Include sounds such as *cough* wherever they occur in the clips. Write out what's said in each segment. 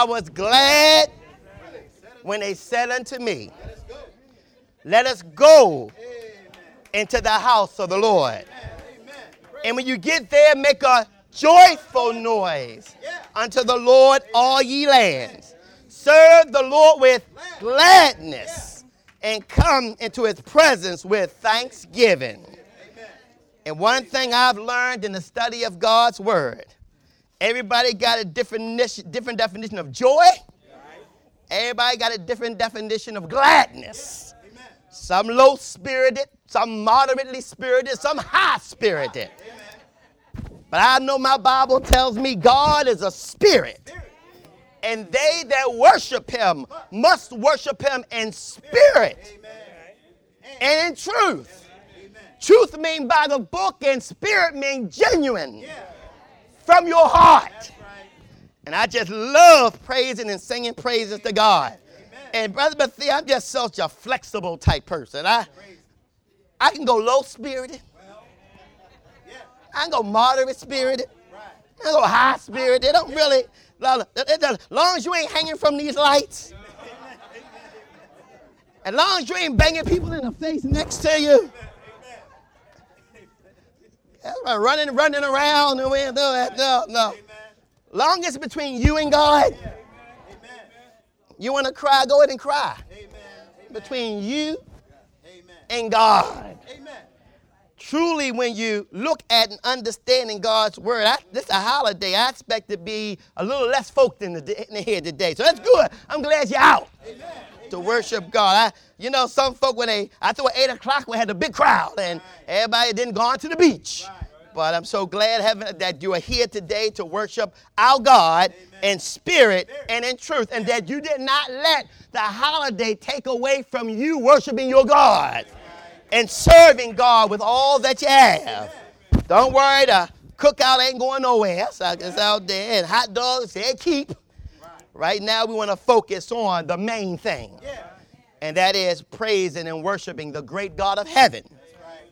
I was glad when they said unto me, Let us go into the house of the Lord. And when you get there, make a joyful noise unto the Lord, all ye lands. Serve the Lord with gladness and come into his presence with thanksgiving. And one thing I've learned in the study of God's word, everybody got a different, different definition of joy. Everybody got a different definition of gladness. Some low spirited, some moderately spirited, some high spirited. But I know my Bible tells me God is a spirit. And they that worship him must worship him in spirit and in truth. Truth mean by the book and spirit mean genuine from your heart. And I just love praising and singing praises to God. And Brother Bethia, I'm just such a flexible type person. I, I can go low spirited. I can go moderate spirited. I can go high spirited. They don't really, as long as you ain't hanging from these lights, *laughs* as long as you ain't banging people in the face next to you, Uh, running, running around, no, no, no. Long as between you and God, you want to cry, go ahead and cry. Between you and God. Truly, when you look at and understanding God's word, I, this is a holiday. I expect to be a little less folk in the, in here today. So that's good. I'm glad you're out to worship God. I, you know, some folk when they, I thought at 8 o'clock we had a big crowd and everybody didn't go on to the beach. But I'm so glad heaven, that you are here today to worship our God Amen. in spirit and in truth, and that you did not let the holiday take away from you worshiping your God and serving God with all that you have. Don't worry, the cookout ain't going nowhere. So it's out there, and hot dogs, they keep. Right now, we want to focus on the main thing, and that is praising and worshiping the great God of heaven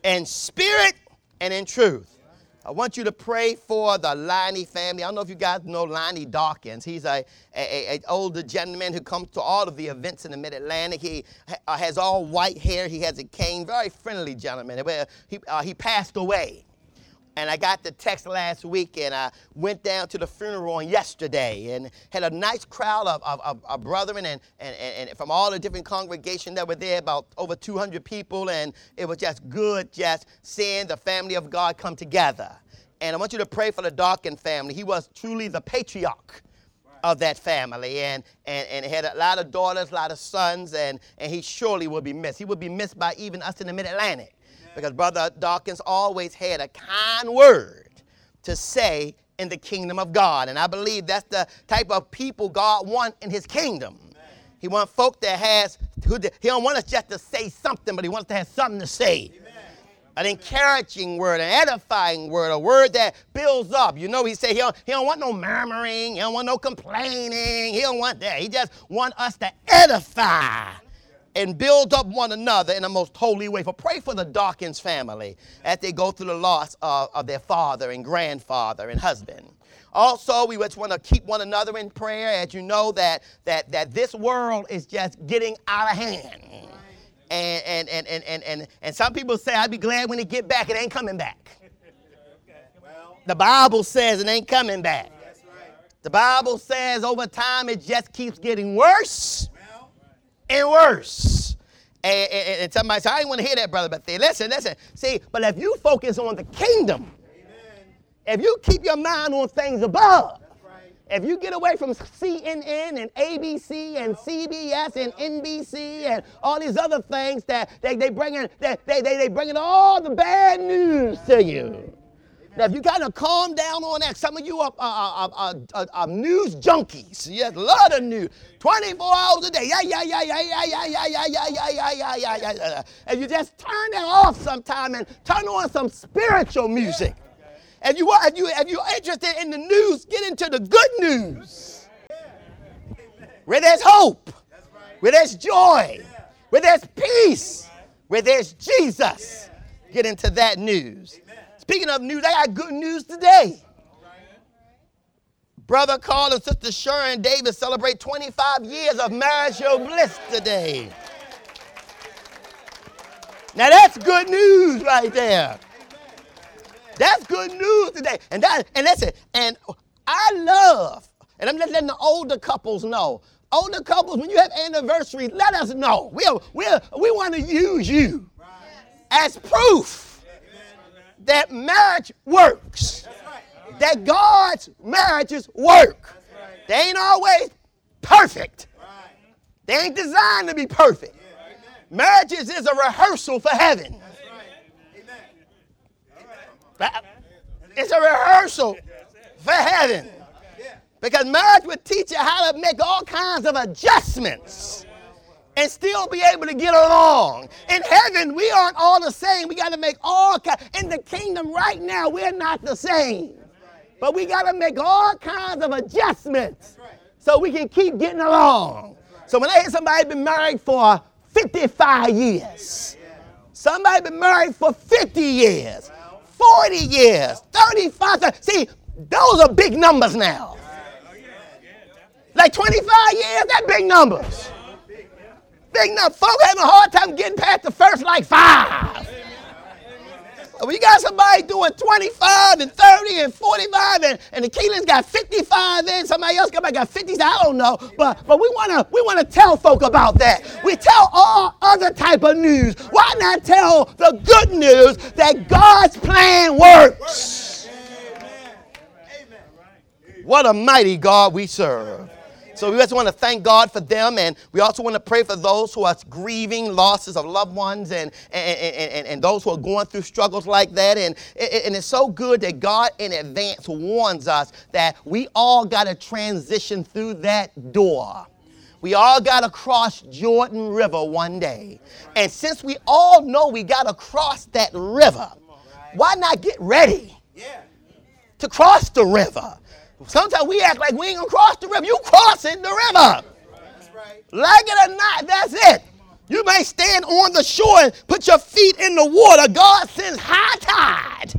in spirit and in truth. I want you to pray for the Liney family. I don't know if you guys know Liney Dawkins. He's a, a, a older gentleman who comes to all of the events in the Mid-Atlantic. He uh, has all white hair. He has a cane. Very friendly gentleman. He, uh, he passed away. And I got the text last week, and I went down to the funeral on yesterday and had a nice crowd of, of, of, of brethren and, and, and from all the different congregations that were there, about over 200 people. And it was just good just seeing the family of God come together. And I want you to pray for the Dawkins family. He was truly the patriarch of that family and, and, and had a lot of daughters, a lot of sons, and, and he surely will be missed. He will be missed by even us in the mid Atlantic because Brother Dawkins always had a kind word to say in the kingdom of God. And I believe that's the type of people God wants in his kingdom. He wants folk that has, who, he don't want us just to say something, but he wants to have something to say. Amen. An encouraging word, an edifying word, a word that builds up. You know, he said he don't, he don't want no murmuring, he don't want no complaining, he don't want that. He just want us to edify and build up one another in the most holy way. For pray for the Dawkins family as they go through the loss of, of their father and grandfather and husband. Also, we just want to keep one another in prayer as you know that, that, that this world is just getting out of hand. And, and, and, and, and, and, and some people say, I'd be glad when it get back. It ain't coming back. The Bible says it ain't coming back. The Bible says over time it just keeps getting worse and worse. And, and, and somebody said, I didn't want to hear that, brother, but say, listen, listen. See, but if you focus on the kingdom, Amen. if you keep your mind on things above, right. if you get away from CNN and ABC and CBS and NBC and all these other things that they, they bring in, they, they, they, they bring in all the bad news to you. Now, if you kind of calm down on that, some of you are, are, are, are, news junkies. Yes, a lot of news. 24 hours a day. Yeah, yeah, yeah, yeah, yeah, yeah, yeah, yeah, yeah, yeah, yeah, yeah, yeah, yeah. And you just turn that off sometime and turn on some spiritual music. If you are, if you if you're interested in the news, get into the good news. Where there's hope, where there's joy, where there's peace, where there's Jesus. Get into that news. Speaking of news, I got good news today. Brother Carl and Sister Sharon Davis celebrate 25 years of marital bliss today. Now that's good news right there. That's good news today. And that and listen, and I love, and I'm just letting the older couples know. Older couples, when you have anniversaries, let us know. We'll, we'll, we want to use you as proof that marriage works. That God's marriages work. They ain't always perfect. They ain't designed to be perfect. Marriages is a rehearsal for heaven. It's a rehearsal for heaven. Because marriage would teach you how to make all kinds of adjustments and still be able to get along. In heaven, we aren't all the same. We got to make all kinds. In the kingdom right now, we're not the same. But we got to make all kinds of adjustments so we can keep getting along. So when I hear somebody been married for 55 years, somebody been married for 50 years, 40 years, 35. See, those are big numbers now. Like 25 years, that big numbers. Big numbers. Folks having a hard time getting past the first like five. You got somebody doing 25 and 30 and 45 and, and the Keelan's got 55 in, somebody else got, got 50, I don't know. But but we wanna we wanna tell folk about that. We tell all other type of news. Why not tell the good news that God's plan works? What a mighty God we serve. So we just want to thank God for them, and we also want to pray for those who are grieving losses of loved ones and, and, and, and, those who are going through struggles like that. And, and it's so good that God in advance warns us that we all got to transition through that door. We all got to cross Jordan River one day. And since we all know we got to cross that river, why not get ready to cross the river? Sometimes we act like we ain't gonna cross the river. You crossing the river. Like it or not, that's it. You may stand on the shore and put your feet in the water. God sends high tide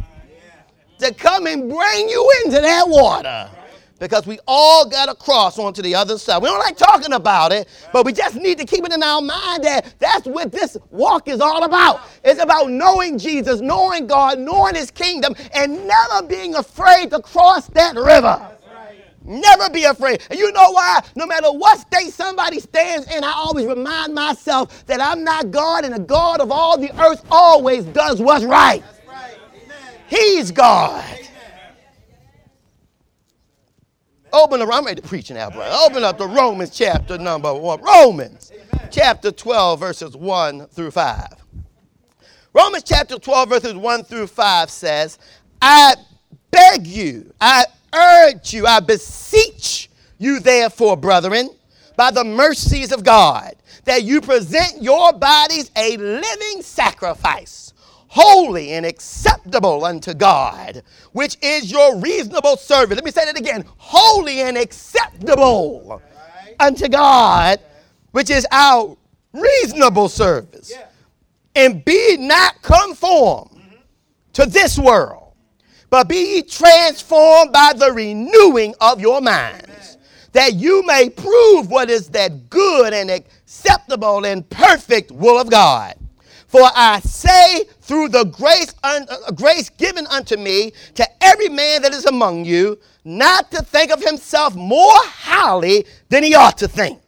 to come and bring you into that water. Because we all got to cross onto the other side. We don't like talking about it, but we just need to keep it in our mind that that's what this walk is all about. It's about knowing Jesus, knowing God, knowing His kingdom, and never being afraid to cross that river. Never be afraid. And you know why? No matter what state somebody stands in, I always remind myself that I'm not God and the God of all the earth always does what's right. right. He's God. Open up, I'm ready to preach now, brother. Open up to Romans chapter number one. Romans Amen. chapter 12, verses 1 through 5. Romans chapter 12, verses 1 through 5 says, I beg you, I urge you, I beseech you, therefore, brethren, by the mercies of God, that you present your bodies a living sacrifice holy and acceptable unto God, which is your reasonable service. Let me say that again holy and acceptable unto God, which is our reasonable service. And be not conformed mm-hmm. to this world, but be ye transformed by the renewing of your minds, that you may prove what is that good and acceptable and perfect will of God. For I say, through the grace, un- uh, grace given unto me, to every man that is among you, not to think of himself more highly than he ought to think,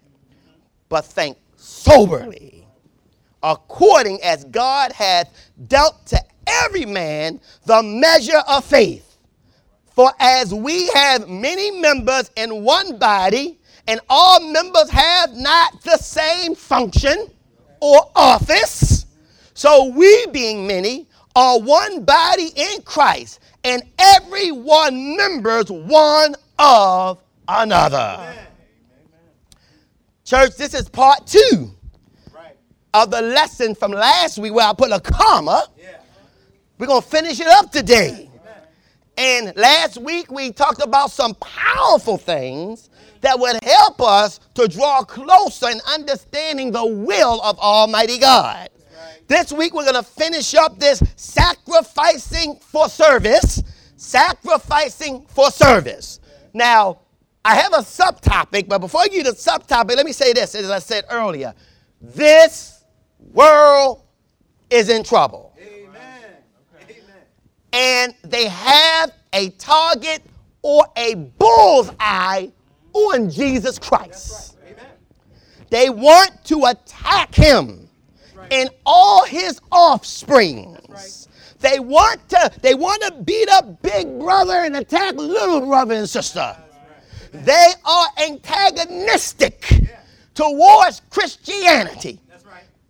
but think soberly, according as God hath dealt to every man the measure of faith. For as we have many members in one body, and all members have not the same function or office, so we, being many, are one body in Christ, and every one members one of another. Amen. Church, this is part two right. of the lesson from last week where I put a comma. Yeah. We're going to finish it up today. And last week we talked about some powerful things that would help us to draw closer in understanding the will of Almighty God. This week we're going to finish up this sacrificing for service. Sacrificing for service. Now, I have a subtopic, but before I give you the subtopic, let me say this, as I said earlier. This world is in trouble. Amen. And they have a target or a bullseye on Jesus Christ. Amen. They want to attack him and all his offspring. They want to they want to beat up big brother and attack little brother and sister. They are antagonistic towards Christianity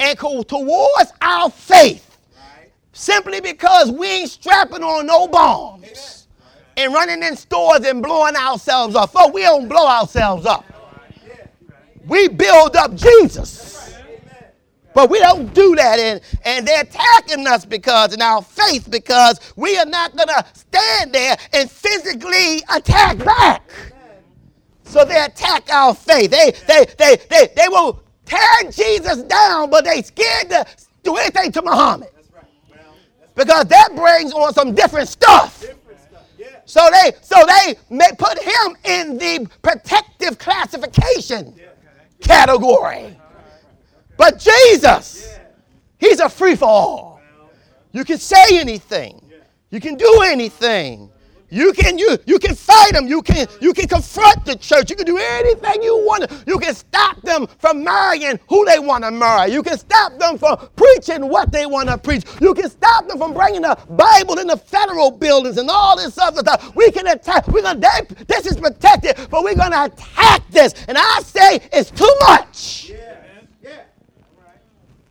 and towards our faith simply because we ain't strapping on no bombs and running in stores and blowing ourselves up. Folks, we don't blow ourselves up. We build up Jesus. But we don't do that, and, and they're attacking us because in our faith because we are not gonna stand there and physically attack back. So they attack our faith. They they they they, they will tear Jesus down, but they scared to do anything to Muhammad That's right. Well, that's because that brings on some different stuff. different stuff. Yeah. So they so they may put him in the protective classification category. Uh-huh. But Jesus, he's a free for all. You can say anything. You can do anything. You can you you can fight them. You can you can confront the church. You can do anything you want. You can stop them from marrying who they want to marry. You can stop them from preaching what they want to preach. You can stop them from bringing the Bible in the federal buildings and all this other stuff. We can attack. We're gonna. They, this is protected, but we're gonna attack this. And I say it's too much. Yeah.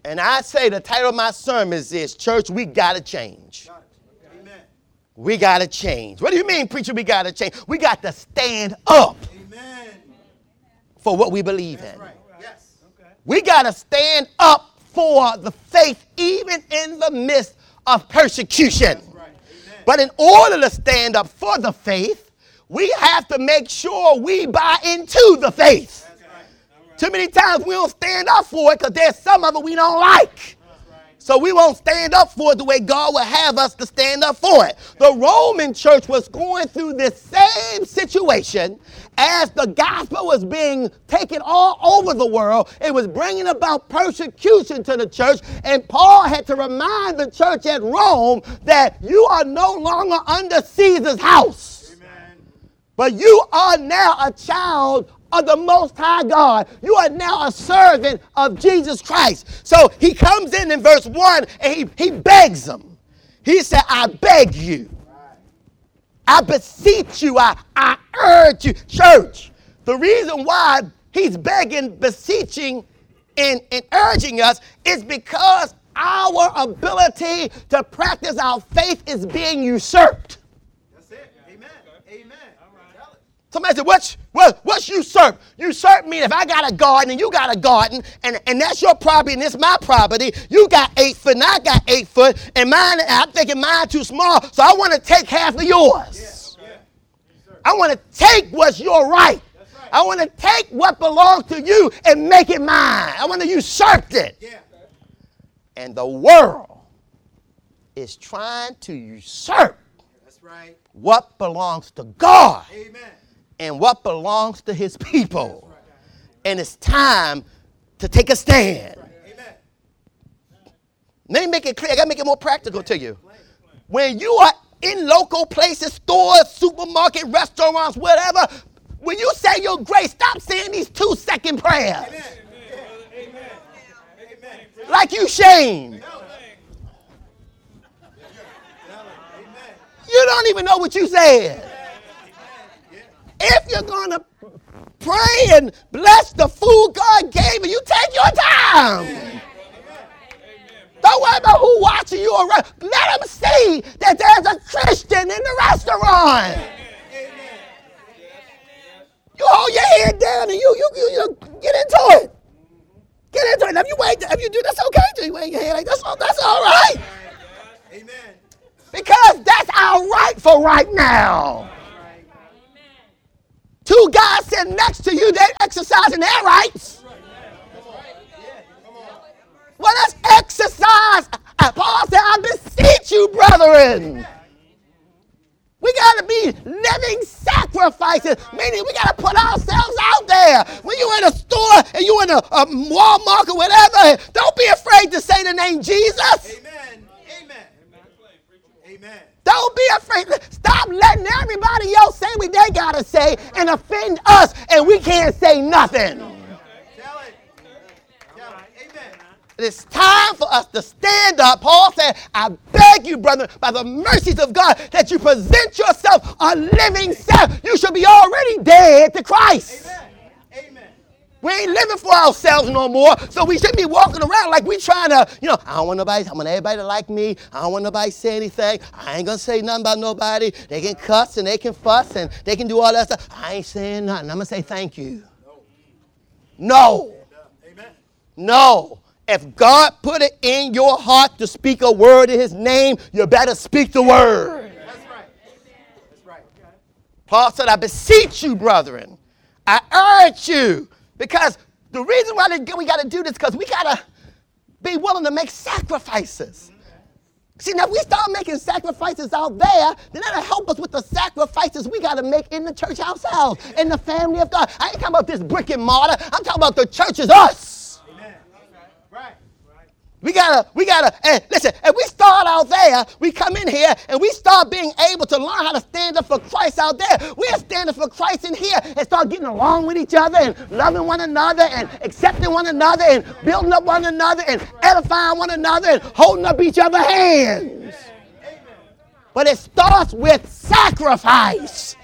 And I say the title of my sermon is this: Church, we gotta change. Amen. We gotta change. What do you mean, preacher? We gotta change. We got to stand up Amen. for what we believe That's in. right. Yes. Okay. We gotta stand up for the faith, even in the midst of persecution. Right. But in order to stand up for the faith, we have to make sure we buy into the faith. Too many times we don't stand up for it because there's some of it we don't like. So we won't stand up for it the way God would have us to stand up for it. The Roman church was going through this same situation as the gospel was being taken all over the world. It was bringing about persecution to the church, and Paul had to remind the church at Rome that you are no longer under Caesar's house. Amen. But you are now a child of the Most High God. You are now a servant of Jesus Christ. So he comes in in verse 1 and he, he begs them. He said, I beg you. I beseech you. I, I urge you. Church, the reason why he's begging, beseeching, and, and urging us is because our ability to practice our faith is being usurped. That's it. Amen. Amen. All right. Tell it. Somebody said, what's, what, what's usurp? Usurp means if I got a garden and you got a garden and, and that's your property and it's my property, you got eight foot and I got eight foot and mine, I'm thinking mine too small, so I want to take half of yours. Yeah. I want to take what's your right. Right. I want to take what belongs to you and make it mine. I want to usurp it. Yeah. And the world is trying to usurp That's right. what belongs to God. Amen. And what belongs to his people. And it's time to take a stand. Let me make it clear. I gotta make it more practical to you. When you are in local places, stores, supermarket, restaurants, whatever, when you say your grace, stop saying these two second prayers. Amen. Like you shame. You don't even know what you said. If you're gonna pray and bless the food God gave you, you take your time. Don't worry about who watching you around. Let them see that there's a Christian in the restaurant. You hold your head down and you you you, you get into it. Get into it. And if you wait, if you do that's okay. Do you wave your head like that's all that's all right. Amen. Because that's our right for right now. Two guys sitting next to you, they're exercising their rights. Well, let's exercise. Uh, Paul said, I beseech you, brethren. We got to be living sacrifices, meaning we got to put ourselves out there. When you're in a store and you're in a, a Walmart or whatever, don't be afraid to say the name Jesus. Amen. Don't be afraid. Stop letting everybody else say what they got to say and offend us, and we can't say nothing. It's time for us to stand up. Paul said, I beg you, brother, by the mercies of God, that you present yourself a living self. You should be already dead to Christ. Amen. Amen. We ain't living for ourselves no more, so we shouldn't be walking around like we trying to, you know, I don't want nobody, I want everybody to like me. I don't want nobody to say anything. I ain't gonna say nothing about nobody. They can cuss and they can fuss and they can do all that stuff. I ain't saying nothing. I'm gonna say thank you. No. Amen. No. If God put it in your heart to speak a word in his name, you better speak the word. That's right. That's right. Paul said, I beseech you, brethren. I urge you. Because the reason why we got to do this is because we got to be willing to make sacrifices. See, now if we start making sacrifices out there, then that'll help us with the sacrifices we got to make in the church ourselves, in the family of God. I ain't talking about this brick and mortar. I'm talking about the church is us. We gotta, we gotta, and listen, and we start out there, we come in here and we start being able to learn how to stand up for Christ out there. We're standing for Christ in here and start getting along with each other and loving one another and accepting one another and building up one another and edifying one another and holding up each other's hands. But it starts with sacrifice.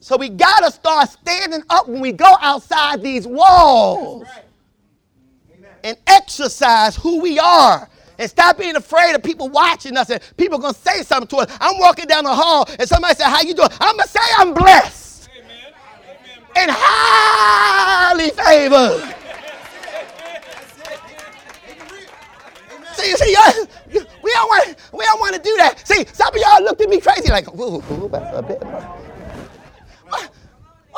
So we gotta start standing up when we go outside these walls and exercise who we are. And stop being afraid of people watching us and people gonna say something to us. I'm walking down the hall and somebody said, How you doing? I'm gonna say I'm blessed and highly favored. See, see, y'all, we don't want, we don't want to do that. See, some of y'all looked at me crazy, like, ooh, a bit.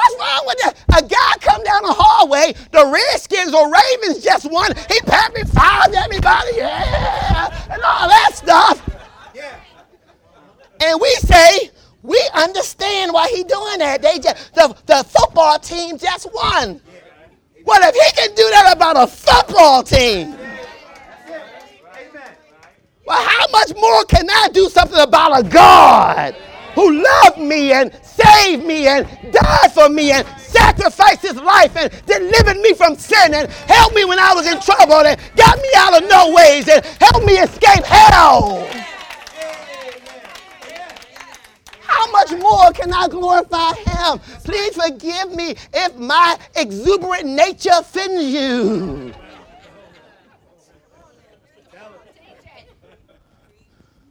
What's wrong with that? A guy come down the hallway, the Redskins or Ravens just won. He happy fired everybody, yeah, and all that stuff. Yeah. And we say, we understand why he doing that. They just the, the football team just won. Well, if he can do that about a football team, well, how much more can I do something about a God who loved me and saved me and died for me and sacrificed his life and delivered me from sin and helped me when I was in trouble and got me out of no ways and helped me escape hell? How much more can I glorify him? Please forgive me if my exuberant nature offends you.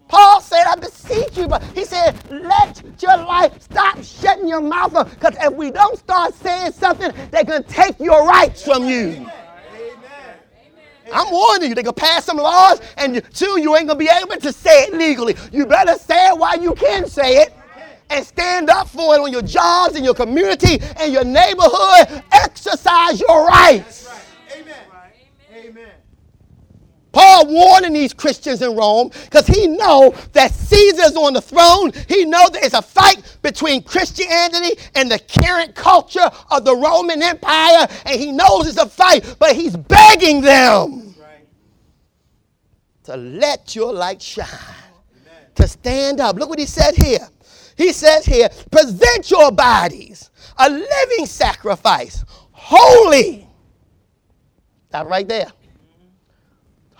Paul said, I beseech you, but he said, let your life stop shutting your mouth up. Because if we don't start saying something, they're going to take your rights from you. Amen. I'm warning you, they're going to pass some laws, and you, two, you ain't going to be able to say it legally. You better say it while you can say it. And stand up for it on your jobs, in your community, in your neighborhood. Exercise your rights. Amen. Amen. Paul warning these Christians in Rome because he know that Caesar's on the throne. He know there's a fight between Christianity and the current culture of the Roman Empire, and he knows it's a fight, but he's begging them Right. to let your light shine, to stand up. Look what he said here. He says here, present your bodies a living sacrifice, holy. That right there.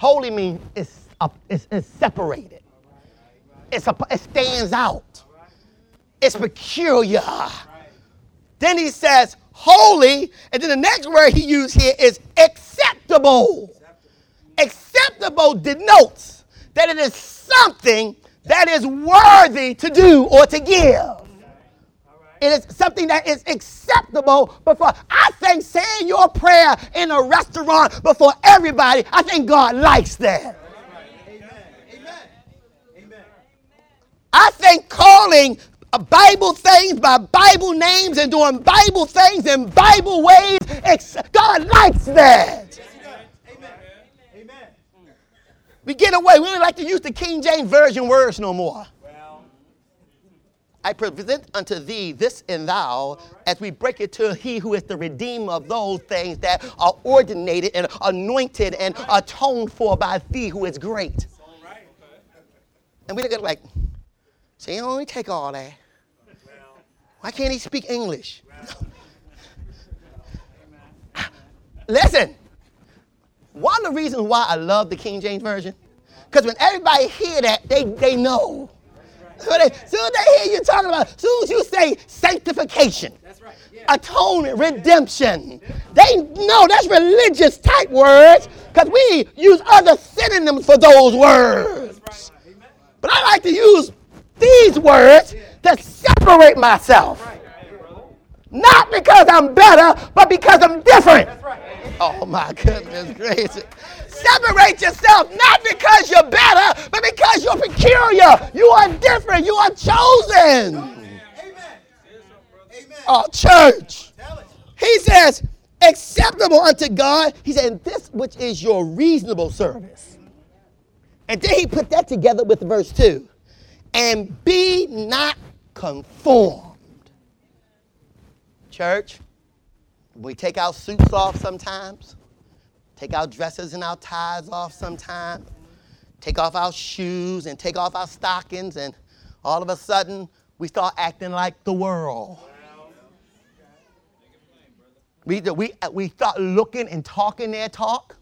Holy means it's, it's, it's separated. It's a, it stands out. It's peculiar. Then he says holy, and then the next word he used here is acceptable. Acceptable denotes that it is something that is worthy to do or to give. It is something that is acceptable before. I think saying your prayer in a restaurant before everybody, I think God likes that. Amen. Amen. I think calling Bible things by Bible names and doing Bible things in Bible ways, God likes that. We get away. We don't like to use the King James Version words no more. I present unto thee this and thou as we break it to he who is the redeemer of those things that are ordinated and anointed and atoned for by thee who is great. And we look at it like, so he only take all that. Why can't he speak English? *laughs* Listen, one of the reasons why I love the King James Version, because when everybody hear that, they, they know. So they, soon they hear you talking about, soon as you say sanctification, that's right atonement, redemption, they know that's religious type words because we use other synonyms for those words. But I like to use these words to separate myself. Not because I'm better, but because I'm different. Oh my goodness gracious. Separate yourself not because you're better, but because you're peculiar. You are different. You are chosen. Amen. Amen. Oh, church. He says, acceptable unto God. He said, this which is your reasonable service. And then he put that together with verse 2. And be not conformed. Church, we take our suits off sometimes, take our dresses and our ties off sometimes, take off our shoes and take off our stockings, and all of a sudden we start acting like the world. We, we, uh, we start looking and talking their talk,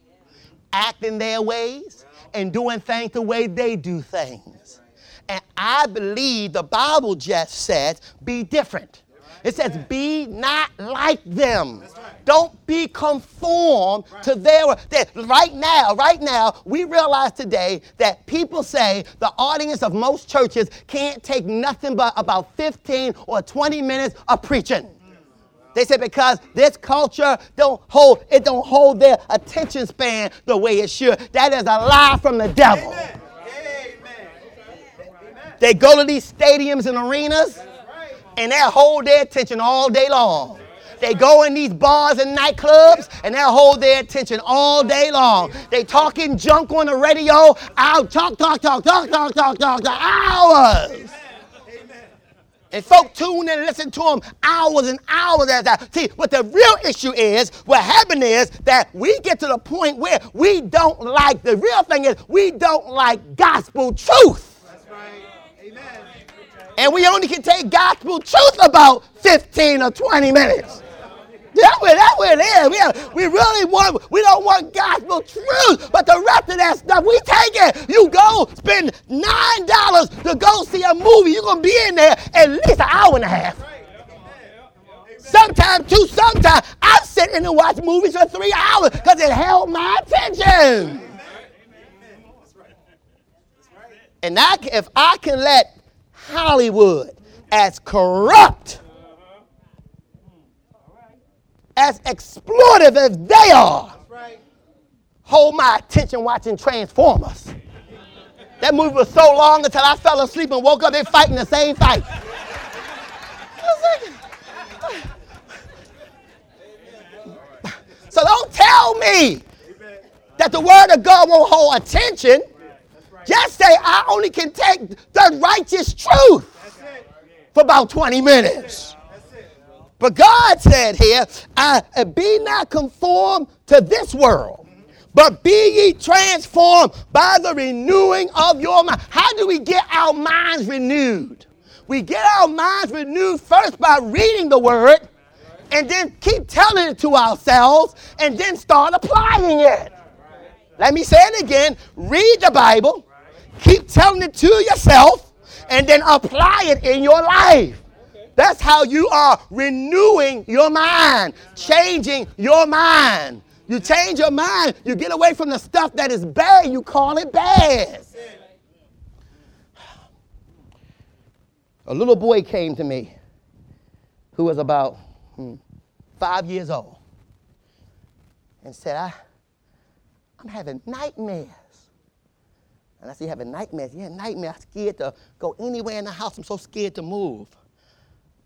acting their ways, and doing things the way they do things. And I believe the Bible just says, be different. It says, be not like them. Don't be conformed to their. That right now, right now, we realize today that people say the audience of most churches can't take nothing but about 15 or 20 minutes of preaching. They say because this culture don't hold it don't hold their attention span the way it should. That is a lie from the devil. Amen. Amen. They go to these stadiums and arenas and they'll hold their attention all day long. They go in these bars and nightclubs and they'll hold their attention all day long. They talking junk on the radio. I'll talk, talk, talk, talk, talk, talk, talk, talk hours. And folk tune in and listen to them hours and hours As that. See, but the real issue is what happened is that we get to the point where we don't like the real thing is we don't like gospel truth. That's right. And we only can take gospel truth about 15 or 20 minutes. That's where, that's where it is. We, we really want, we don't want gospel truth, but the rest of that stuff, we take it. You go spend $9 to go see a movie, you're going to be in there at least an hour and a half. Sometimes two, sometimes I'm sitting and watch movies for three hours because it held my attention. And I, if I can let Hollywood, as corrupt, as exploitive as they are, hold my attention watching Transformers. That movie was so long until I fell asleep and woke up, they fighting the same fight. So don't tell me that the word of God won't hold attention. Just say, I only can take the righteous truth for about 20 minutes. But God said here, I, uh, be not conformed to this world, but be ye transformed by the renewing of your mind. How do we get our minds renewed? We get our minds renewed first by reading the word and then keep telling it to ourselves and then start applying it. Let me say it again. Read the Bible, keep telling it to yourself, and then apply it in your life. That's how you are renewing your mind, changing your mind. You change your mind, you get away from the stuff that is bad, you call it bad. A little boy came to me who was about hmm, five years old and said, I, I'm having nightmares. And I said, You having nightmares? Yeah, nightmare. I'm scared to go anywhere in the house. I'm so scared to move.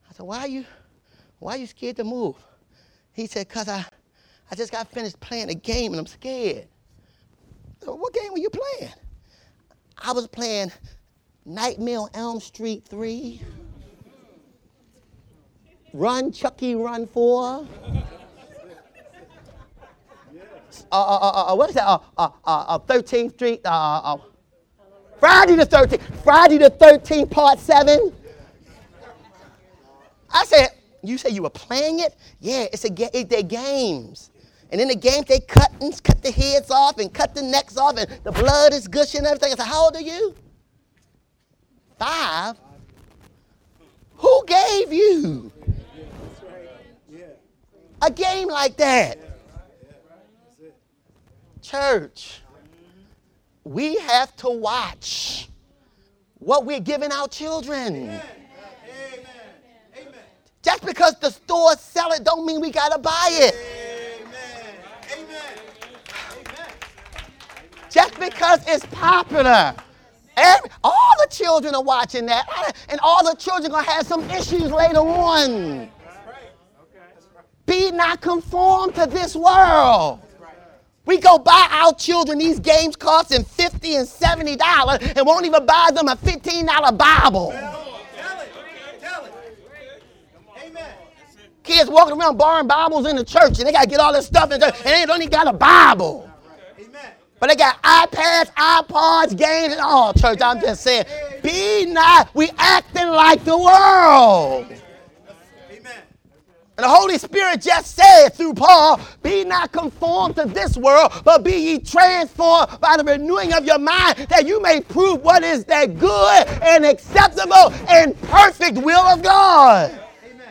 I said, Why are you, why are you scared to move? He said, Because I, I just got finished playing a game and I'm scared. I said, what game were you playing? I was playing Nightmare on Elm Street 3. Run, Chucky, run 4. Uh, uh, uh, uh, what is that? Uh, uh, uh, 13th Street. Uh, uh, Friday the 13th. Friday the 13th, part 7. I said, you say you were playing it? Yeah, it's a ga- it, they're games. And in the games, they cut and cut the heads off and cut the necks off, and the blood is gushing and everything. I said, how old are you? Five. Who gave you a game like that? Church, we have to watch what we're giving our children. Amen. Amen. Just because the stores sell it don't mean we gotta buy it. Amen. Amen. Amen. Just because it's popular. Every, all the children are watching that, and all the children gonna have some issues later on. Be not conformed to this world. We go buy our children these games costing 50 and 70 dollars and won't even buy them a 15 dollar Bible. Tell it. Tell it. Amen. Kids walking around borrowing Bibles in the church and they gotta get all this stuff in and they don't even got a Bible. Amen. But they got iPads, iPods, games, and all. Church, I'm just saying, be not, we acting like the world. And the Holy Spirit just said through Paul, be not conformed to this world, but be ye transformed by the renewing of your mind, that you may prove what is that good and acceptable and perfect will of God. Amen.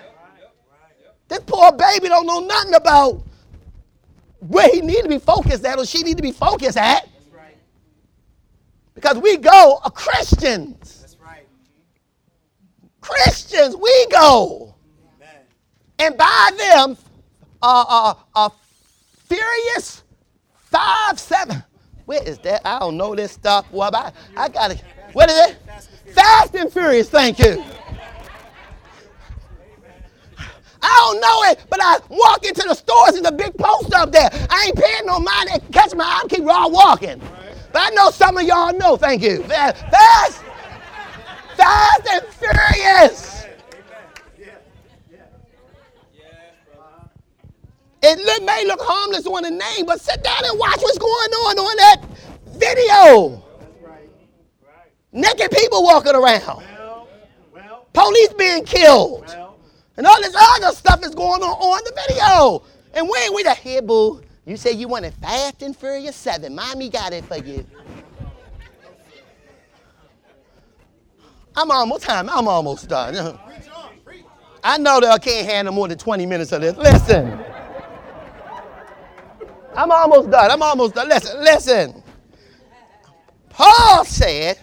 This poor baby don't know nothing about where he need to be focused at or she need to be focused at. That's right. Because we go are Christians. That's right. Christians, we go. And by them, uh, uh, uh, Furious 5 7. Where is that? I don't know this stuff. Well, I, I got it. What is it? Fast and Furious, thank you. I don't know it, but I walk into the stores and the big poster up there. I ain't paying no mind. They catch my eye, I keep all walking. But I know some of y'all know, thank you. Fast, fast and furious. It may look harmless on the name, but sit down and watch what's going on on that video. Naked people walking around, Well, well, police being killed, well. and all this other stuff is going on on the video. And when we the here, boo, you say you want wanted Fast and Furious 7. Mommy got it for you. I'm almost time. I'm almost done. Preach on. Preach. I know that I can't handle more than 20 minutes of this. Listen. I'm almost done. I'm almost done. Listen, listen. Paul said,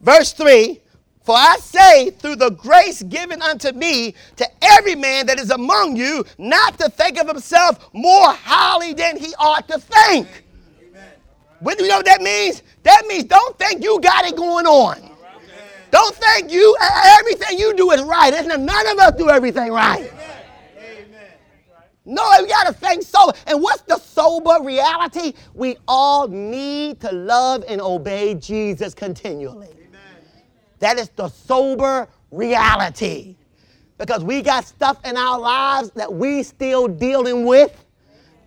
verse 3 For I say, through the grace given unto me, to every man that is among you, not to think of himself more highly than he ought to think. Amen. You know what that means? That means don't think you got it going on. Don't think you everything you do is right. None of us do everything right. Amen. No, we gotta think sober. And what's the sober reality? We all need to love and obey Jesus continually. Amen. That is the sober reality. Because we got stuff in our lives that we still dealing with.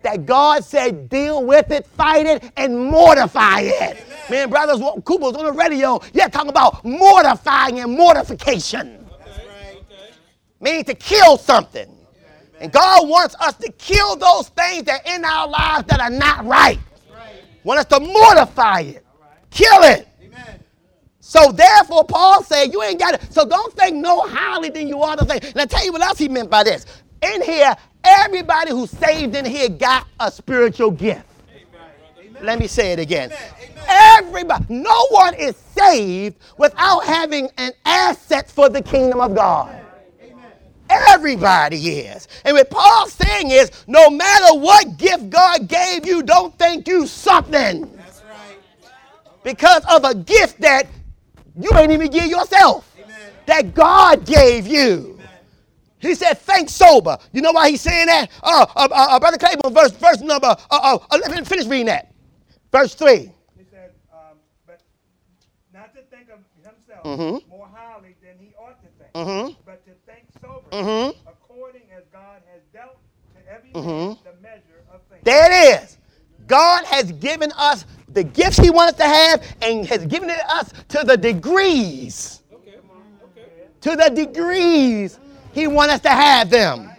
That God said, deal with it, fight it, and mortify it. Man, brothers, Cooper's on the radio. Yeah, talking about mortifying and mortification. That's right. Meaning to kill something. And God wants us to kill those things that are in our lives that are not right. Want us to mortify it. Kill it. Amen. So therefore, Paul said, you ain't got it. So don't think no highly than you ought to think. And I tell you what else he meant by this. In here, everybody who's saved in here got a spiritual gift. Let me say it again. Everybody, no one is saved without having an asset for the kingdom of God. Everybody is. And what Paul's saying is no matter what gift God gave you, don't think you something That's right. because of a gift that you ain't even give yourself, Amen. that God gave you. He said, think sober. You know why he's saying that? Uh, uh, uh, uh, Brother Claiborne, verse, verse number, uh, uh, uh, let me finish reading that. Verse 3. He said, um, but not to think of himself Mhm. more highly than he ought to think, Mhm. but to think soberly, Mhm. according God has dealt to every Mhm. the measure of faith. There it is. God has given us the gifts He wants us to have and has given it us to the degrees. To the degrees He wants us to have them.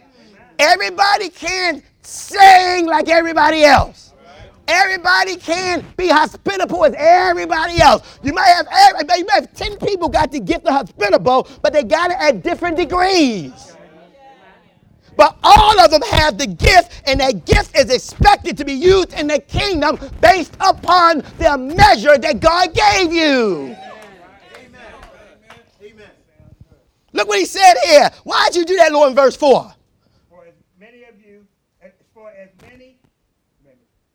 Everybody can sing like everybody else. Everybody can be hospitable as everybody else. You might have every- you might have 10 people got the gift of hospitable, but they got it at different degrees. But all of them have the gift, and that gift is expected to be used in the kingdom based upon the measure that God gave you. Amen. Amen. Look what he said here. Why'd you do that, Lord, in verse 4? For as many of you, as- for as many,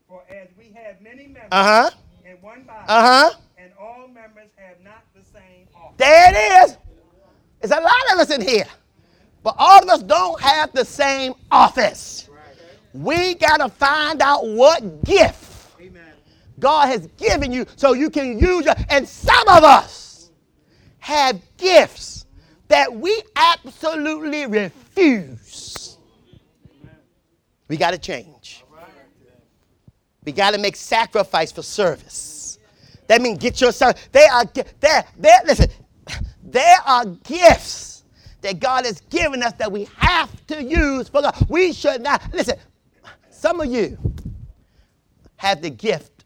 for as we have many members Uh huh. in one body, Uh huh. and all members have not the same office. There it is. There's a lot of us in here, but all of us don't have the same office. We got to find out what gift Amen. God has given you so you can use it. And some of us have gifts that we absolutely refuse. We got to change. We got to make sacrifice for service. That means get yourself. They are there. There. Listen. There are gifts that God has given us that we have to use for God. We should not listen. Some of you have the gift.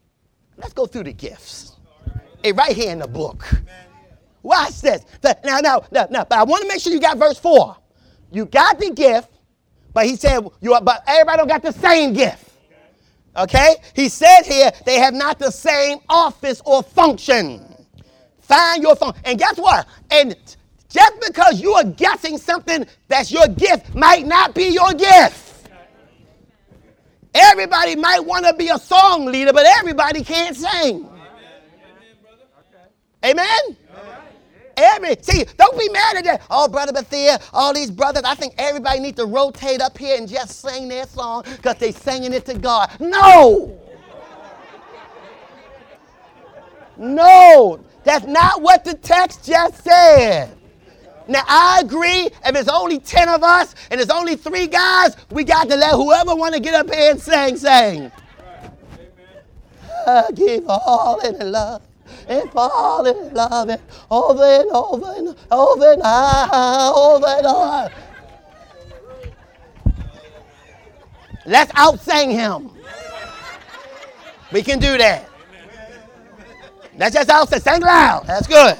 Let's go through the gifts. Hey, right here in the book. Watch this. Now, now, now, now, but I want to make sure you got verse four. You got the gift, but he said you are, but everybody don't got the same gift. Okay? He said here they have not the same office or function. Find your phone. And guess what? And just because you are guessing something that's your gift might not be your gift. Everybody might want to be a song leader, but everybody can't sing. Amen? Amen? Every see, don't be mad at that. Oh, brother Bethia, all these brothers. I think everybody needs to rotate up here and just sing their song because they singing it to God. No. No, that's not what the text just said. Now I agree. If it's only ten of us and it's only three guys, we got to let whoever want to get up here and sing, sing. I keep falling in love and falling in love and over and over and over and over and over. Let's out sing him. We can do that. That's just out sing. Loud. That's good.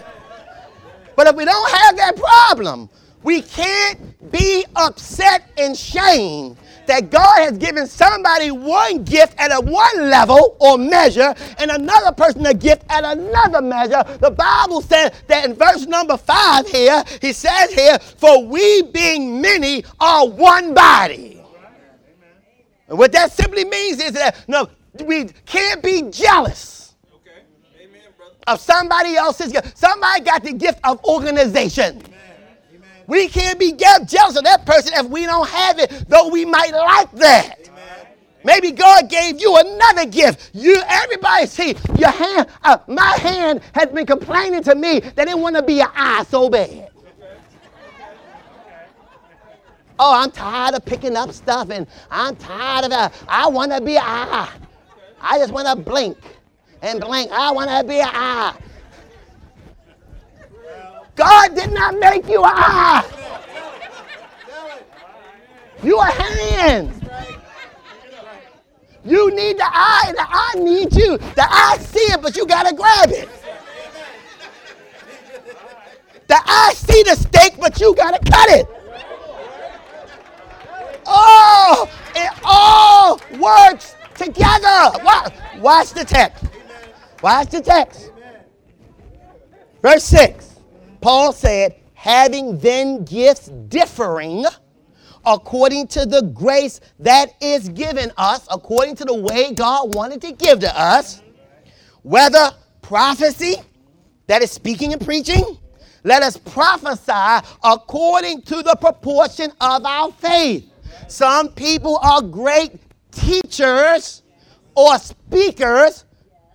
But if we don't have that problem, we can't be upset and shame that God has given somebody one gift at a one level or measure and another person a gift at another measure. The Bible says that in verse number five here, he says here, for we being many are one body. And what that simply means is that no, we can't be jealous Okay. Amen, of somebody else's gift. Somebody got the gift of organization. Amen. We can't be jealous of that person if we don't have it, though we might like that. Amen. Maybe God gave you another gift. You, everybody, see your hand. Uh, my hand has been complaining to me that it want to be an eye so bad. Oh, I'm tired of picking up stuff, and I'm tired of it. I want to be an eye. I just want to blink and blink. I want to be an eye. God did not make you an eye. You a hand. You need the eye, and the eye needs you. The eye see it, but you gotta grab it. The eye see the steak, but you gotta cut it. Oh, it all works together. Watch, watch the text. Watch the text. Verse 6. Paul said, having then gifts differing according to the grace that is given us, according to the way God wanted to give to us, whether prophecy, that is speaking and preaching, let us prophesy according to the proportion of our faith. Some people are great teachers or speakers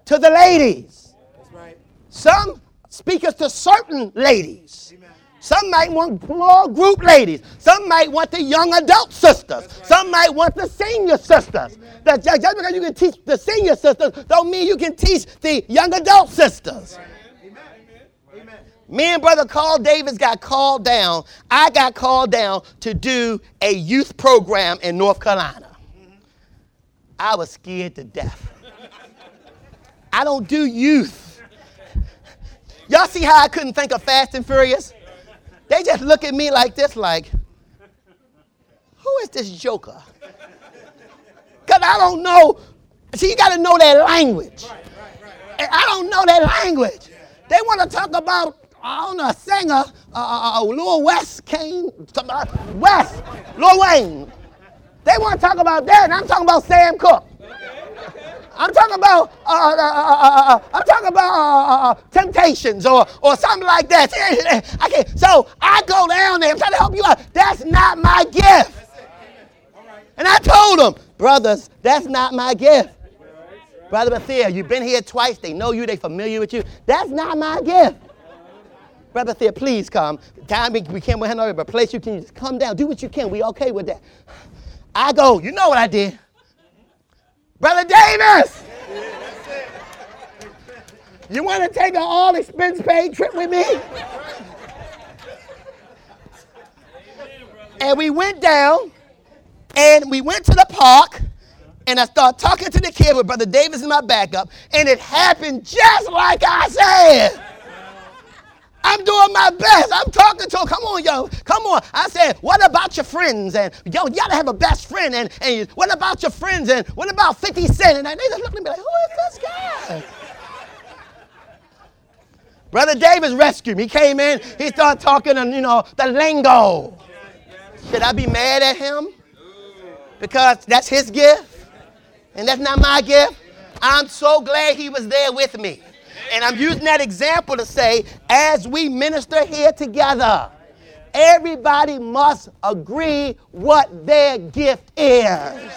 to the ladies. That's right. Some speakers to certain ladies. Amen. Some might want small group ladies. Some might want the young adult sisters. Some might want the senior sisters. That just because you can teach the senior sisters don't mean you can teach the young adult sisters. Amen. Me and brother Carl Davis got called down. I got called down to do a youth program in North Carolina. I was scared to death. I don't do youth. Y'all see how I couldn't think of Fast and Furious? They just look at me like this, like, who is this joker? Because I don't know. See, you got to know that language. And I don't know that language. They want to talk about, I don't know, a singer, uh, uh, uh, Lil West came, West, Lil Wayne. They want to talk about that, and I'm talking about Sam Cooke. I'm talking about, uh, uh, uh, uh, uh, I'm talking about Temptations or, or something like that. I can't, so I go down there, I'm trying to help you out. That's not my gift. And I told them, brothers, that's not my gift. Brother Bethia, you've been here twice. They know you. They familiar with you. That's not my gift. Brother Bethia, please come. Time we, we can't handle it, but place you can just come down. Do what you can. We okay with that. I go. You know what I did, Brother Davis. You want to take an all expense paid trip with me? And we went down and we went to the park and I started talking to the kid with Brother Davis in my backup, and it happened just like I said. I'm doing my best. I'm talking to him. Come on, yo. Come on. I said, what about your friends? And yo, you gotta have a best friend. And, and what about your friends? And what about 50 Cent? And they just looked at me like, who is this guy? Brother Davis rescued me. He came in, he started talking and you know, the lingo. Should I be mad at him? Because that's his gift and that's not my gift. I'm so glad he was there with me. And I'm using that example to say, as we minister here together, everybody must agree what their gift is.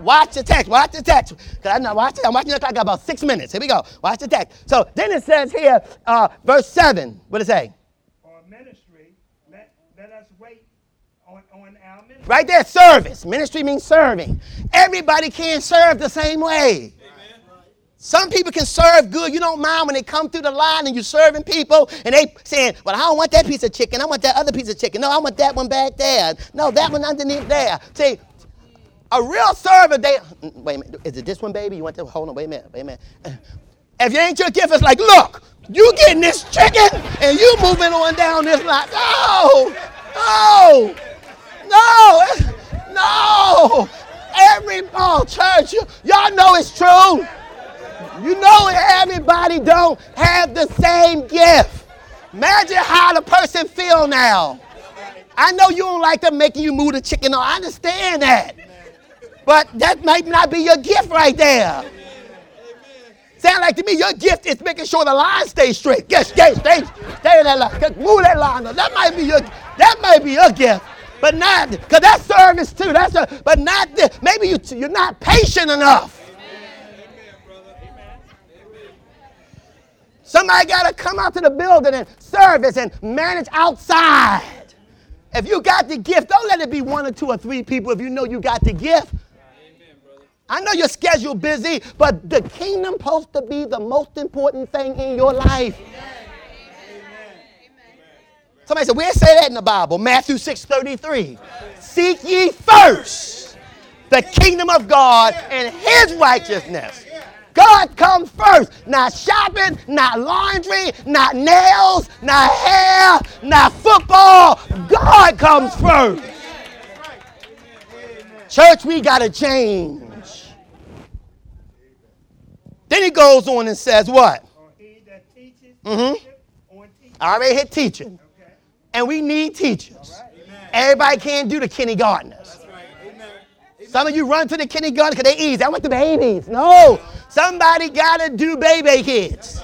Watch the text. Watch the text. Cause I know. Watch it. I'm watching the clock. I got about six minutes. Here we go. Watch the text. So then it says here, uh, verse seven. What does it say? or ministry, let, let us wait on, on our ministry. Right there, service. Ministry means serving. Everybody can't serve the same way. Some people can serve good. You don't mind when they come through the line and you're serving people and they saying, Well, I don't want that piece of chicken. I want that other piece of chicken. No, I want that one back there. No, that one underneath there. See, a real server, they wait a minute. Is it this one, baby? You want to hold on, wait a minute, wait a minute. If you ain't your gift, it's like, look, you getting this chicken and you moving on down this line. No, no, no, no. Every oh church, y'all know it's true. You know everybody don't have the same gift. Imagine how the person feel now. I know you don't like them making you move the chicken. I understand that. But that might not be your gift right there. Sound like to me, your gift is making sure the line stays straight. Yes, stay, stay, stay in that line. Move that line. That might be your, that might be your gift, but not because that's service too. That's a, but not this. Maybe you, you're not patient enough. Somebody got to come out to the building and service and manage outside. If you got the gift, don't let it be one or two or three people if you know you got the gift. I know your schedule busy, but the kingdom supposed to be the most important thing in your life. Somebody said, where say that in the Bible? Matthew 6 33. Seek ye first the kingdom of God and his righteousness. God comes first. Not shopping, not laundry, not nails, not hair, not football. God comes first. Church, we got to change. Then he goes on and says, What? Mhm. I already hit teaching. And we need teachers. Everybody can't do the kindergartners. Some of you run to the kindergarten because they easy. I want the babies. No. Somebody got to do baby kids.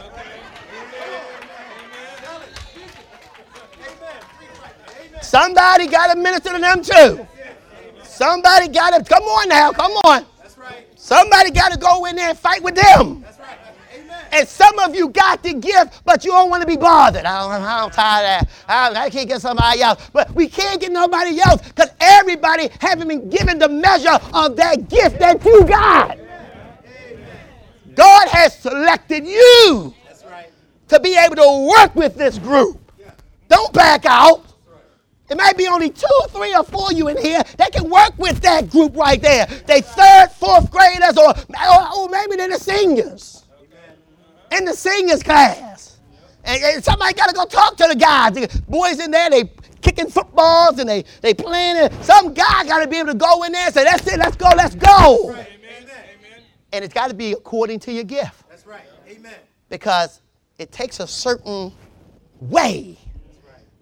Somebody got to minister to them too. Somebody got to, come on now, come on. Somebody got to go in there and fight with them. And some of you got the gift, but you don't want to be bothered. I don't, I'm tired of that. I, I can't get somebody else. But we can't get nobody else because everybody haven't been given the measure of that gift that you got. God has selected you That's right. to be able to work with this group. Don't back out. It might be only two, three, or four you in here that can work with that group right there. They third, fourth graders, or, or, or maybe they're the seniors in the seniors class. And, and somebody got to go talk to the guys. The boys in there, they kicking footballs and they they playing. It. Some guy got to be able to go in there and say, "That's it, let's go, let's go." Amen. Amen. And it's got to be according to your gift That's right. Amen. because it takes a certain way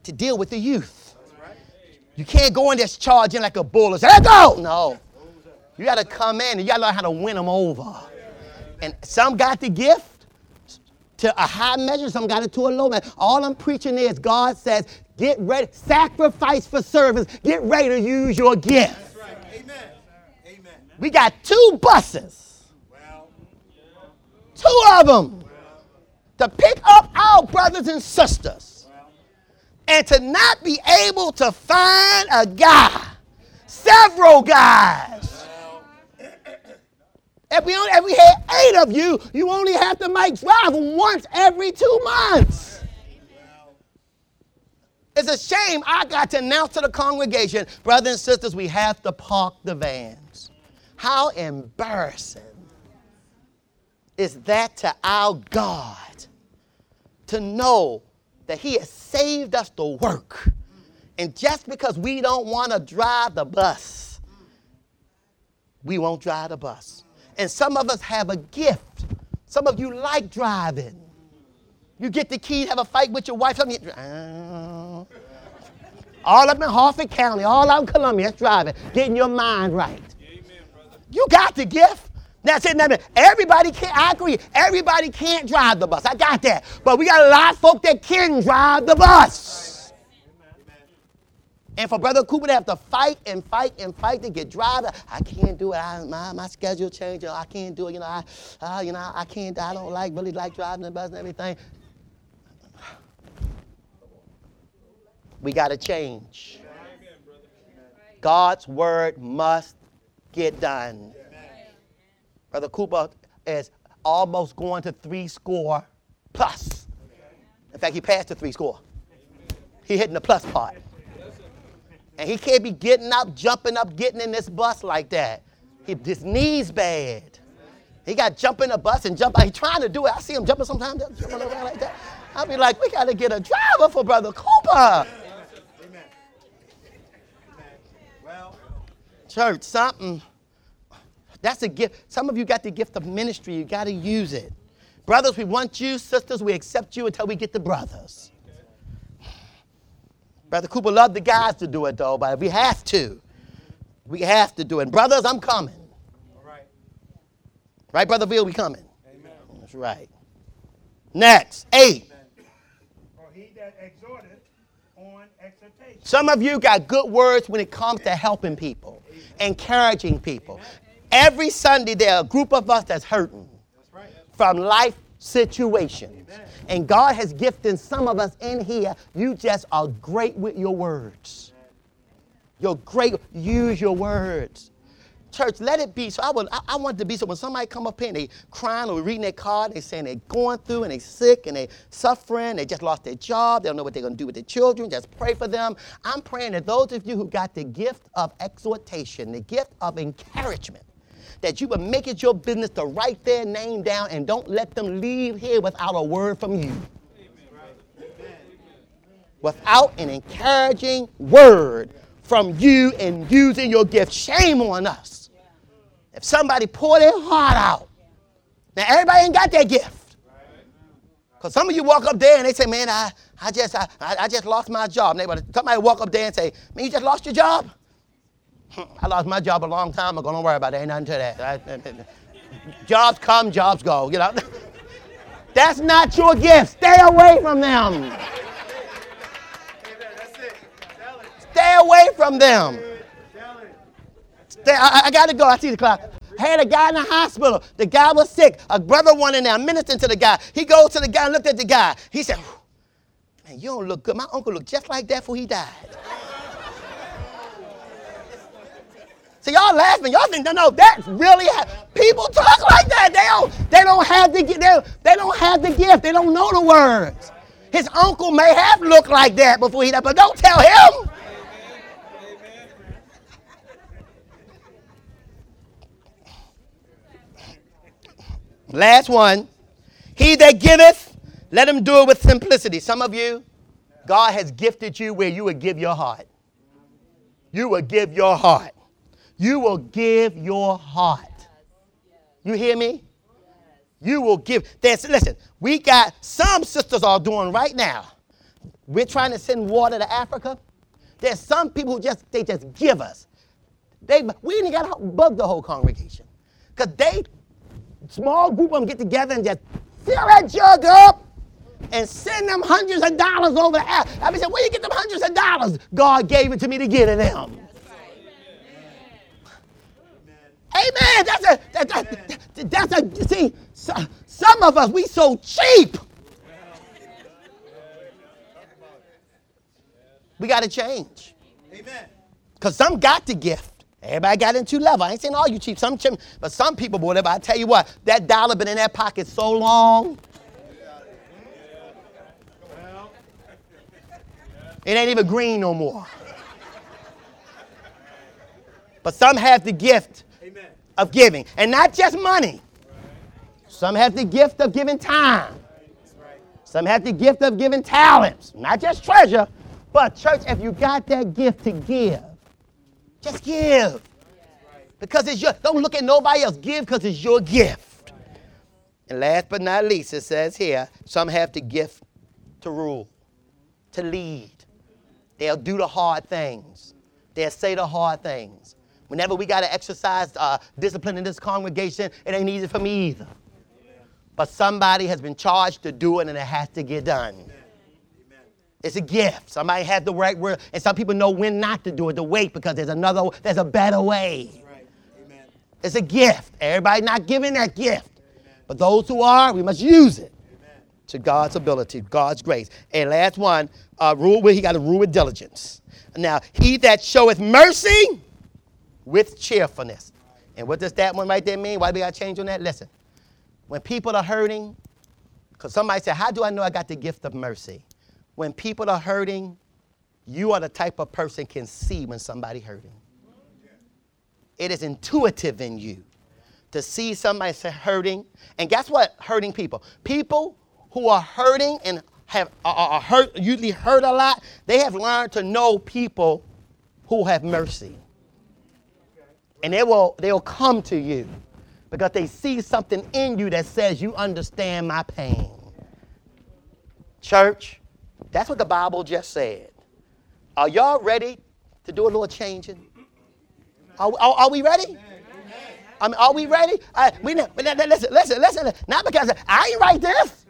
to deal with the youth. You can't go in there charging like a bull and say, let's go. No. You got to come in and you got to learn how to win them over. And some got the gift to a high measure, some got it to a low measure. All I'm preaching is God says, get ready, sacrifice for service, get ready to use your gift. That's right. Amen. Amen. We got two buses, Well, two of them, to pick up our brothers and sisters. And to not be able to find a guy, several guys. If we, only, if we had eight of you, you only have to make drive once every two months. It's a shame I got to announce to the congregation, brothers and sisters, we have to park the vans. How embarrassing is that to our God to know that He has saved us to work. And just because we don't want to drive the bus, we won't drive the bus. And some of us have a gift. Some of you like driving. You get the key, have a fight with your wife. Some you, uh, all up in Harford County, all out in Columbia, that's driving, getting your mind right. You got the gift. That's it. Now, Everybody can't, I agree, everybody can't drive the bus. I got that. But we got a lot of folk that can drive the bus. And for Brother Cooper to have to fight and fight and fight to get driver, I can't do it. I, my, my schedule changed. I can't do it. You know, I, uh, you know, I can't. I don't like really like driving the bus and everything. We got to change. God's word must get done. Brother Cooper is almost going to three score plus. In fact, he passed the three score. He hitting the plus part. And he can't be getting up, jumping up, getting in this bus like that. He, his knees bad. He got jump in the bus and jump out. He's trying to do it. I see him jumping sometimes, jumping around like that. I'll be like, we got to get a driver for Brother Cooper. amen. Amen. Well, Church, something. That's a gift. Some of you got the gift of ministry. You got to use it. Brothers, we want you. Sisters, we accept you until we get the brothers. Brother Cooper loved the guys to do it, though, but if we have to, we have to do it. Brothers, I'm coming. all right. Right, Brother Bill, we coming. Amen. That's right. Next, eight. For he that exhorteth on exhortation. Some of you got good words when it comes to helping people, encouraging people. Every Sunday, there are a group of us that's hurting That's right. from life situations. And God has gifted some of us in here. You just are great with your words. You're great. Use your words. Church, let it be. So I, would, I, I want it to be so when somebody come up here and they crying or reading their card, they saying they're going through and they sick and they suffering, they just lost their job, they don't know what they're going to do with their children, just pray for them. I'm praying that those of you who got the gift of exhortation, the gift of encouragement, that you would make it your business to write their name down and don't let them leave here without a word from you. Without an encouraging word from you and using your gift. Shame on us. If somebody pour their heart out, now everybody ain't got that gift. Because some of you walk up there and they say, man, I, I, just, I, I just lost my job. And somebody walk up there and say, man, you just lost your job? I lost my job a long time ago. Don't worry about it. Ain't nothing to that. I- jobs come, jobs go. You know, *laughs* that's not your gift. Stay away from them. Stay away from them. Stay, I, I got to go. I see the clock. Had a guy in the hospital. The guy was sick. A brother went in there ministering to the guy. He goes to the guy and looked at the guy. He said, Man, you don't look good. My uncle looked just like that before he died. So y'all laughing. Y'all think, no, no, that's really ha- people talk like that. They don't, they don't have the they, they don't have the gift. They don't know the words. His uncle may have looked like that before he died, but don't tell him. Last one. He that giveth, let him do it with simplicity. Some of you, God has gifted you where you would give your heart. You would give your heart. You will give your heart. You hear me? You will give. There's, listen, we got some sisters are doing right now. We're trying to send water to Africa. There's some people who just they just give us. They we ain't got to bug the whole congregation because they small group of them get together and just fill that jug up and send them hundreds of dollars over there. I mean, say, where you get them hundreds of dollars? God gave it to me to give to them. Amen. That's a that, that, that's a see. So, some of us we so cheap. We got to change. Amen. Cause some got the gift. Everybody got into level. I ain't saying all you cheap, some cheap, but some people, boy, I tell you what, that dollar been in that pocket so long. It ain't even green no more. But some have the gift. Of giving, and not just money. Some have the gift of giving time. Some have the gift of giving talents, not just treasure, but church, if you got that gift to give, just give. Because it's your, don't look at nobody else. Give because it's your gift. And last but not least, it says here, some have the gift to rule, to lead. They'll do the hard things. They'll say the hard things. Whenever we got to exercise uh, discipline in this congregation, it ain't easy for me either. But somebody has been charged to do it and it has to get done. It's a gift. Somebody has the right word, and some people know when not to do it, to wait because there's another, there's a better way. Right. Amen. It's a gift. Everybody not giving that gift. But those who are, we must use it to God's ability, God's grace. And last one, uh, rule with, he got to rule with diligence. Now, he that showeth mercy with cheerfulness. And what does that one right there mean? Why do we got to change on that? Listen, when people are hurting, because somebody said, how do I know I got the gift of mercy? When people are hurting, you are the type of person can see when somebody hurting. It is intuitive in you to see somebody hurting. And guess what? Hurting people. People who are hurting and have are, are hurt, usually hurt a lot, they have learned to know people who have mercy. And they will they will come to you because they see something in you that says you understand my pain. Church, that's what the Bible just said. Are y'all ready to do a little changing? Are, are, are we ready? I mean, are we ready? I, we, listen, listen, listen. Not because I ain't write this.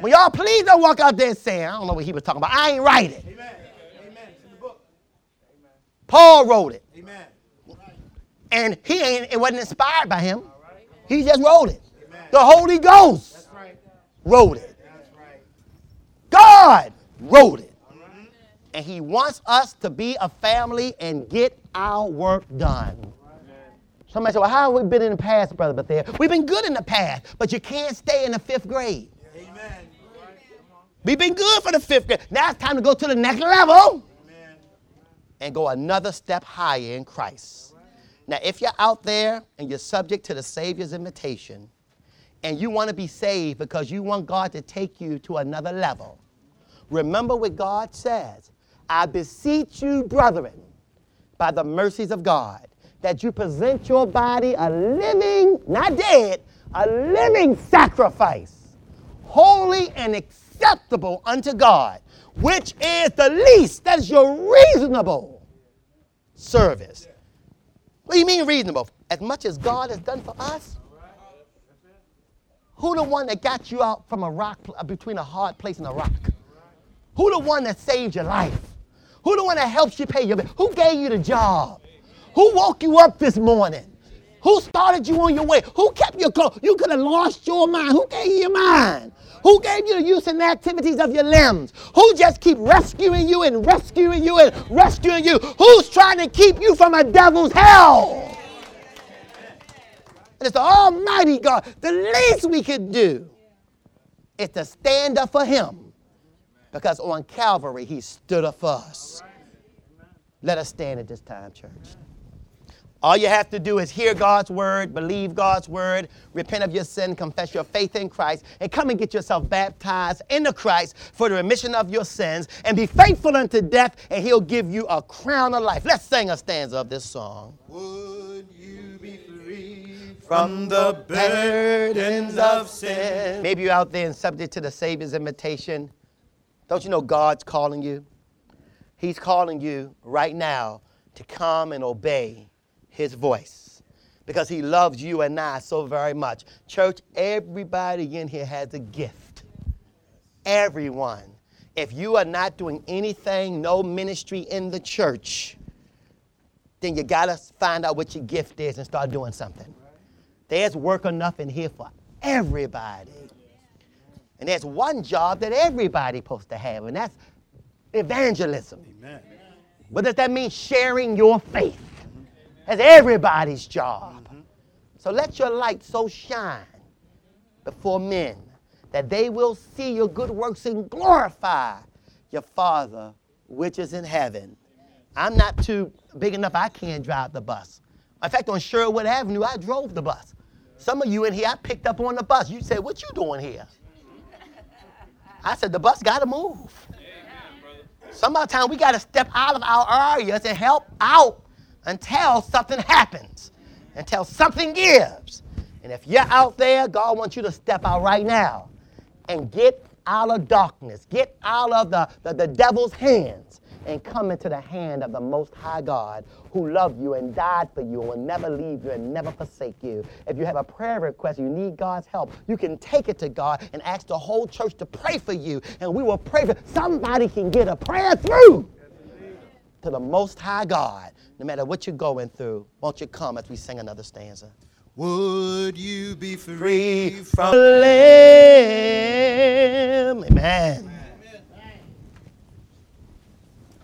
When y'all please don't walk out there saying, I don't know what he was talking about. I ain't write it. Amen. Amen. It's in the book. Paul wrote it. Amen. And he ain't, it wasn't inspired by him. He just wrote it. The Holy Ghost wrote it. God wrote it. And he wants us to be a family and get our work done. Somebody said, Well, how have we been in the past, Brother Bethel? We've been good in the past, but you can't stay in the fifth grade. We've been good for the fifth grade. Now it's time to go to the next level Amen. and go another step higher in Christ. Now, if you're out there and you're subject to the Savior's invitation and you want to be saved because you want God to take you to another level, remember what God says I beseech you, brethren, by the mercies of God, that you present your body a living, not dead, a living sacrifice, holy and acceptable unto God, which is the least, that is your reasonable service. What do you mean reasonable? As much as God has done for us? Who the one that got you out from a rock, uh, between a hard place and a rock? Who the one that saved your life? Who the one that helps you pay your bill? Who gave you the job? Who woke you up this morning? Who started you on your way? Who kept you close? You could have lost your mind. Who gave you your mind? Who gave you the use and activities of your limbs? Who just keep rescuing you and rescuing you and rescuing you? Who's trying to keep you from a devil's hell? And it's the Almighty God. The least we could do is to stand up for Him. Because on Calvary, He stood up for us. Let us stand at this time, church. All you have to do is hear God's word, believe God's word, repent of your sin, confess your faith in Christ, and come and get yourself baptized into Christ for the remission of your sins, and be faithful unto death, and He'll give you a crown of life. Let's sing a stanza of this song. Would you be free From the burdens of sin. Maybe you're out there and subject to the Savior's invitation. Don't you know God's calling you? He's calling you right now to come and obey his voice because he loves you and I so very much. Church, everybody in here has a gift. Everyone. If you are not doing anything, no ministry in the church, then you got to find out what your gift is and start doing something. There's work enough in here for everybody. And there's one job that everybody's supposed to have, and that's evangelism. Amen. What does that mean? Sharing your faith. That's everybody's job. Mm-hmm. So let your light so shine before men that they will see your good works and glorify your Father which is in heaven. I'm not too big enough, I can't drive the bus. In fact, on Sherwood Avenue, I drove the bus. Some of you in here, I picked up on the bus. You said, What you doing here? *laughs* I said, The bus got to move. Some of the time, we got to step out of our areas and help out until something happens, until something gives. And if you're out there, God wants you to step out right now and get out of darkness, get out of the, the, the devil's hands, and come into the hand of the Most High God who loved you and died for you and will never leave you and never forsake you. If you have a prayer request, you need God's help, you can take it to God and ask the whole church to pray for you, and we will pray for somebody can get a prayer through to the Most High God, no matter what you're going through. Won't you come as we sing another stanza? Would you be free, Free from the Lamb. Amen.